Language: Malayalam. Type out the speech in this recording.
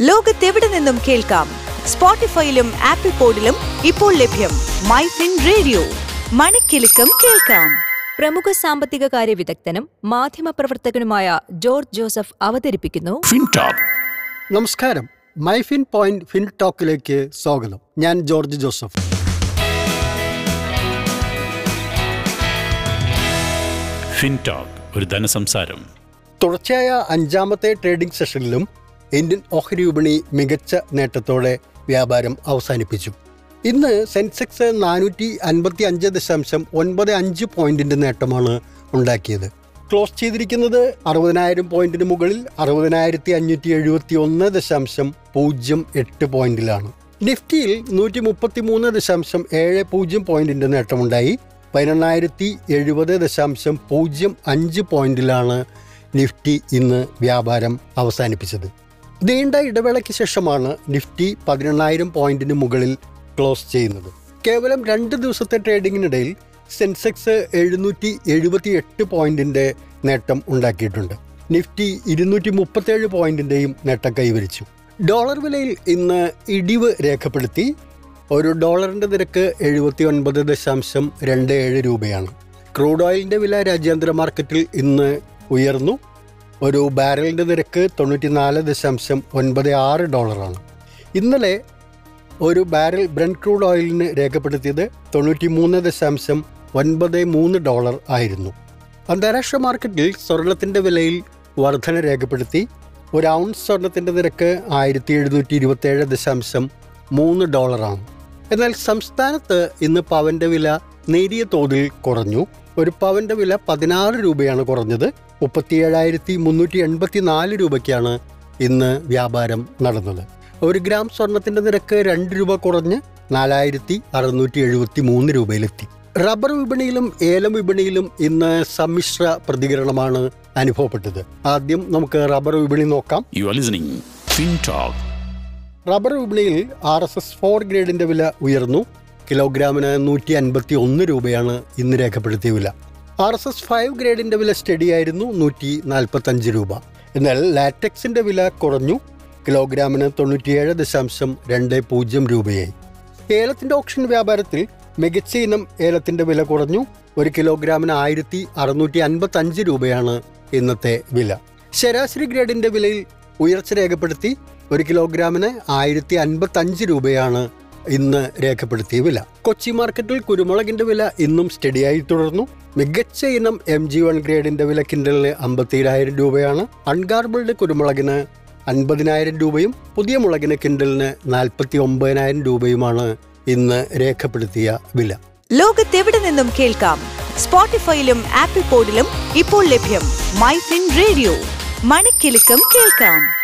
ലോകത്തെവിടെ നിന്നും കേൾക്കാം? സ്പോട്ടിഫൈയിലും ആപ്പിൾ പോഡിലും ഇപ്പോൾ ലഭ്യം മൈ ഫിൻ റേഡിയോ. മണിക്കെലക്കം കേൾക്കാം. പ്രമുഖ സാമ്പത്തിക കാര്യ വിദഗ്ധനും മാധ്യമപ്രവർത്തകനുമായ ജോർജ് ജോസഫ് അവതരിപ്പിക്കുന്നു. ഫിൻടോക്ക്. നമസ്കാരം. മൈഫിൻ പോയിന്റ് ഫിൻ ടോക്കിലേക്ക് സ്വാഗതം. ഞാൻ ജോർജ് ജോസഫ്. ഫിൻടോക്ക് ഒരു ധനസംസാരം. തുടർച്ചയായ അഞ്ചാമത്തെ ട്രേഡിംഗ് സെഷനിലും ഇന്ത്യൻ ഓഹരി വിപണി മികച്ച നേട്ടത്തോടെ വ്യാപാരം അവസാനിപ്പിച്ചു. ഇന്ന് സെൻസെക്സ് നാനൂറ്റി അൻപത്തി അഞ്ച് ദശാംശം ഒൻപത് അഞ്ച് പോയിന്റിന്റെ നേട്ടമാണ് ഉണ്ടാക്കിയത്. ക്ലോസ് ചെയ്തിരിക്കുന്നത് അറുപതിനായിരം പോയിന്റിന് മുകളിൽ അറുപതിനായിരത്തി അഞ്ഞൂറ്റി എഴുപത്തി ഒന്ന് ദശാംശം പൂജ്യം എട്ട് പോയിന്റിലാണ്. നിഫ്റ്റിയിൽ നൂറ്റി മുപ്പത്തി മൂന്ന് ദശാംശം ഏഴ് പൂജ്യം പോയിന്റിന്റെ നേട്ടമുണ്ടായി. പതിനെണ്ണായിരത്തി എഴുപത് ദശാംശം പൂജ്യം അഞ്ച് പോയിന്റിലാണ് നിഫ്റ്റി ഇന്ന് വ്യാപാരം അവസാനിപ്പിച്ചത്. നീണ്ട ഇടവേളയ്ക്ക് ശേഷമാണ് നിഫ്റ്റി പതിനെണ്ണായിരം പോയിന്റിന് മുകളിൽ ക്ലോസ് ചെയ്യുന്നത്. കേവലം രണ്ട് ദിവസത്തെ ട്രേഡിങ്ങിനിടയിൽ സെൻസെക്സ് എഴുന്നൂറ്റി എഴുപത്തി എട്ട് പോയിന്റിന്റെ നേട്ടം ഉണ്ടാക്കിയിട്ടുണ്ട്. നിഫ്റ്റി ഇരുന്നൂറ്റി മുപ്പത്തേഴ് പോയിന്റിന്റെയും നേട്ടം കൈവരിച്ചു. ഡോളർ വിലയിൽ ഇന്ന് ഇടിവ് രേഖപ്പെടുത്തി. ഒരു ഡോളറിന്റെ നിരക്ക് എഴുപത്തി ഒൻപത് ദശാംശം രണ്ട് ഏഴ് രൂപയാണ്. ക്രൂഡ് ഓയിലിന്റെ വില രാജ്യാന്തര മാർക്കറ്റിൽ ഇന്ന് ഉയർന്നു. ഒരു ബാരലിന്റെ നിരക്ക് തൊണ്ണൂറ്റിനാല് ദശാംശം ഒൻപത് ആറ് ഡോളറാണ്. ഇന്നലെ ഒരു ബാരൽ ബ്രണ്ട് ക്രൂഡ് ഓയിലിന് രേഖപ്പെടുത്തിയത് തൊണ്ണൂറ്റി മൂന്ന് ദശാംശം ഒൻപത് മൂന്ന് ഡോളർ ആയിരുന്നു. അന്താരാഷ്ട്ര മാർക്കറ്റിൽ സ്വർണത്തിന്റെ വിലയിൽ വർധന രേഖപ്പെടുത്തി. ഒരു ഔൺസ് സ്വർണത്തിന്റെ നിരക്ക് ആയിരത്തി എഴുന്നൂറ്റി ഇരുപത്തേഴ് ദശാംശം മൂന്ന് ഡോളറാണ്. എന്നാൽ സംസ്ഥാനത്ത് ഇന്ന് പവന്റെ വില നേരിയ തോതിൽ കുറഞ്ഞു. ഒരു പവന്റെ വില പതിനാറ് രൂപയാണ് കുറഞ്ഞത്. മുപ്പത്തിയേഴായിരത്തി മുന്നൂറ്റി എൺപത്തി നാല് രൂപയ്ക്കാണ് ഇന്ന് വ്യാപാരം നടന്നത്. ഒരു ഗ്രാം സ്വർണത്തിന്റെ നിരക്ക് രണ്ട് രൂപ കുറഞ്ഞ് നാലായിരത്തി അറുന്നൂറ്റി എഴുപത്തി മൂന്ന് രൂപയിലെത്തി. റബ്ബർ വിപണിയിലും ഏലം വിപണിയിലും ഇന്ന് സമ്മിശ്ര പ്രതികരണമാണ് അനുഭവപ്പെട്ടത്. ആദ്യം നമുക്ക് റബ്ബർ വിപണി നോക്കാം. റബ്ബർ വിപണിയിൽ ആർ എസ് എസ് ഫോർ ഗ്രേഡിന്റെ വില ഉയർന്നു. കിലോഗ്രാമിന് നൂറ്റി അൻപത്തി ഒന്ന് രൂപയാണ് ഇന്ന് രേഖപ്പെടുത്തിയ വില. ആർ എസ് എസ് ഫൈവ് ഗ്രേഡിന്റെ വില സ്റ്റഡിയായിരുന്നു നൂറ്റി നാൽപ്പത്തഞ്ച് രൂപ. എന്നാൽ ലാറ്റക്സിന്റെ വില കുറഞ്ഞു കിലോഗ്രാമിന് തൊണ്ണൂറ്റിയേഴ് ദശാംശം രണ്ട് പൂജ്യം രൂപയായി. ഏലത്തിന്റെ ഓപ്ഷൻ വ്യാപാരത്തിൽ മികച്ച ഇനം ഏലത്തിന്റെ വില കുറഞ്ഞു ഒരു കിലോഗ്രാമിന് ആയിരത്തി അറുന്നൂറ്റി അൻപത്തി അഞ്ച് രൂപയാണ് ഇന്നത്തെ വില. ശരാശരി ഗ്രേഡിന്റെ വിലയിൽ ഉയർച്ച രേഖപ്പെടുത്തി ഒരു കിലോഗ്രാമിന് ആയിരത്തി അൻപത്തി അഞ്ച് രൂപയാണ് ഇന്ന് രേഖപ്പെടുത്തിയ വില. കൊച്ചി മാർക്കറ്റിൽ കുരുമുളകിന്റെ വില ഇന്നും സ്റ്റഡിയായി തുടർന്നു. മികച്ച ഇനം എം ജി വൺ ഗ്രേഡിന്റെ വില കിൻഡലിന് അമ്പത്തിയേഴായിരം രൂപയാണ്. അൺഗാർബിൾഡ് കുരുമുളകിന് അൻപതിനായിരം രൂപയും പുതിയ മുളകിന് കിൻഡലിന് നാൽപ്പത്തി ഒമ്പതിനായിരം രൂപയുമാണ് ഇന്ന് രേഖപ്പെടുത്തിയ വില. ലോകത്തെവിടെ നിന്നും കേൾക്കാം? സ്പോട്ടിഫൈയിലും ആപ്പിൾ പോഡിലും ഇപ്പോൾ ലഭ്യം മൈ ഫിൻ റേഡിയോ. മണിക്കെലക്കം കേൾക്കാം.